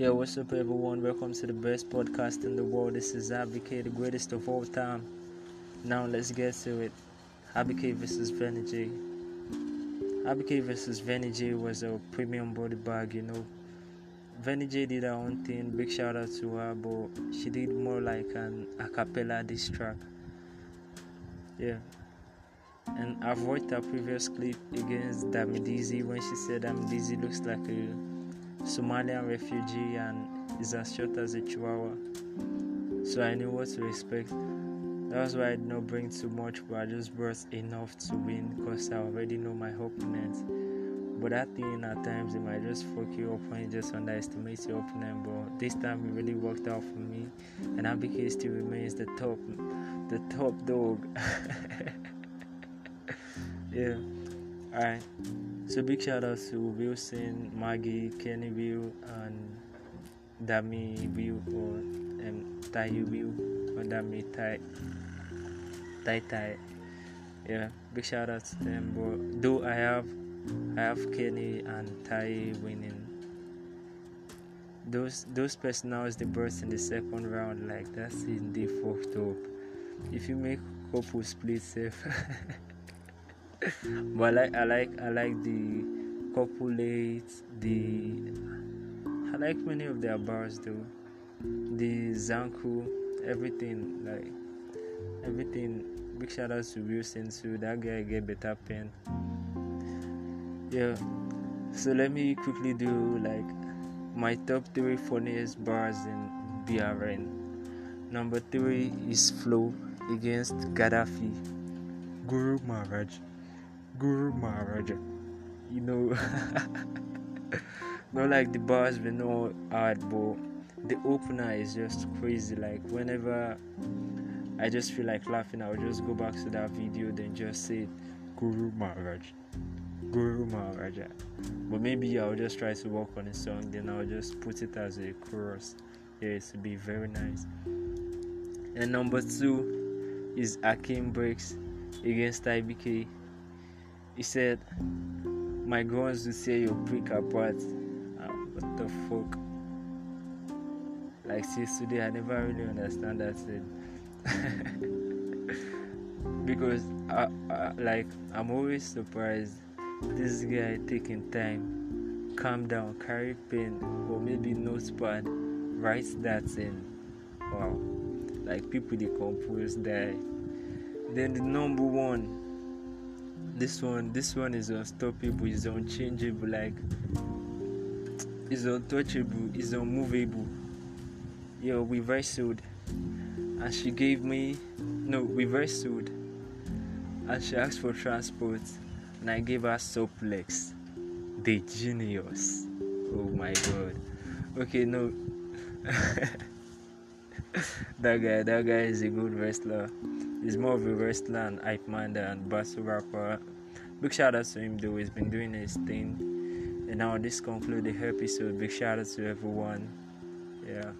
Yo, what's up, everyone? Welcome to the best podcast in the world. This is Abike, the greatest of all time. Now, let's get to it. Abike versus J. Abike versus J was a premium body bag, you know. J did her own thing, big shout out to her, but she did more like an a cappella diss track. Yeah. And I've watched her previous clip against Damidizi when she said Damidizi looks like a Somalian refugee and is as short as a chihuahua. So I knew what to expect. That was why I did not bring too much, but I just brought enough to win because I already know my opponent. But that thing at times it might just fuck you up when just underestimate your opponent. But this time it really worked out for me, and Abike still remains the top, the top dog. yeah. Alright. So big shout out to Wilson, Maggie, Kenny Will, and Dami Will or um, Tai Will or Dami Tai Tai Tai. Yeah, big shout out to them. But though I have I have Kenny and Tai winning. Those those personals the birds in the second round like that's in the fucked up. If you make couple split safe. but I like I like I like the copulate, the I like many of their bars though. The Zanku, everything like everything. Big shout out to Wilson too. That guy get better pen. Yeah. So let me quickly do like my top three funniest bars in BRN. Number three is Flow against Gaddafi. Guru Maharaj. Guru Maharaja. You know, not like the bars we know hard, but the opener is just crazy. Like whenever I just feel like laughing, I'll just go back to that video, then just say Guru Maharaj. Guru Maharaja. But maybe I'll just try to work on a song, then I'll just put it as a chorus. Yeah, it would be very nice. And number two is Akim Breaks against IBK. He said, My guns will say you prick apart. Uh, what the fuck? Like, since today, I never really understand that thing. because, I, I, like, I'm always surprised this guy taking time, calm down, carry pen, or maybe notepad, writes that in. Wow. Like, people they compose that. Then the number one this one this one is unstoppable is unchangeable like is untouchable is unmovable. Yo we wrestled and she gave me no we wrestled and she asked for transport and i gave her suplex. The genius. Oh my god. Okay no that guy that guy is a good wrestler He's more of a wrestler and hype man than battle rapper. Big shout out to him though, he's been doing his thing. And now this concludes the episode. Big shout out to everyone. Yeah.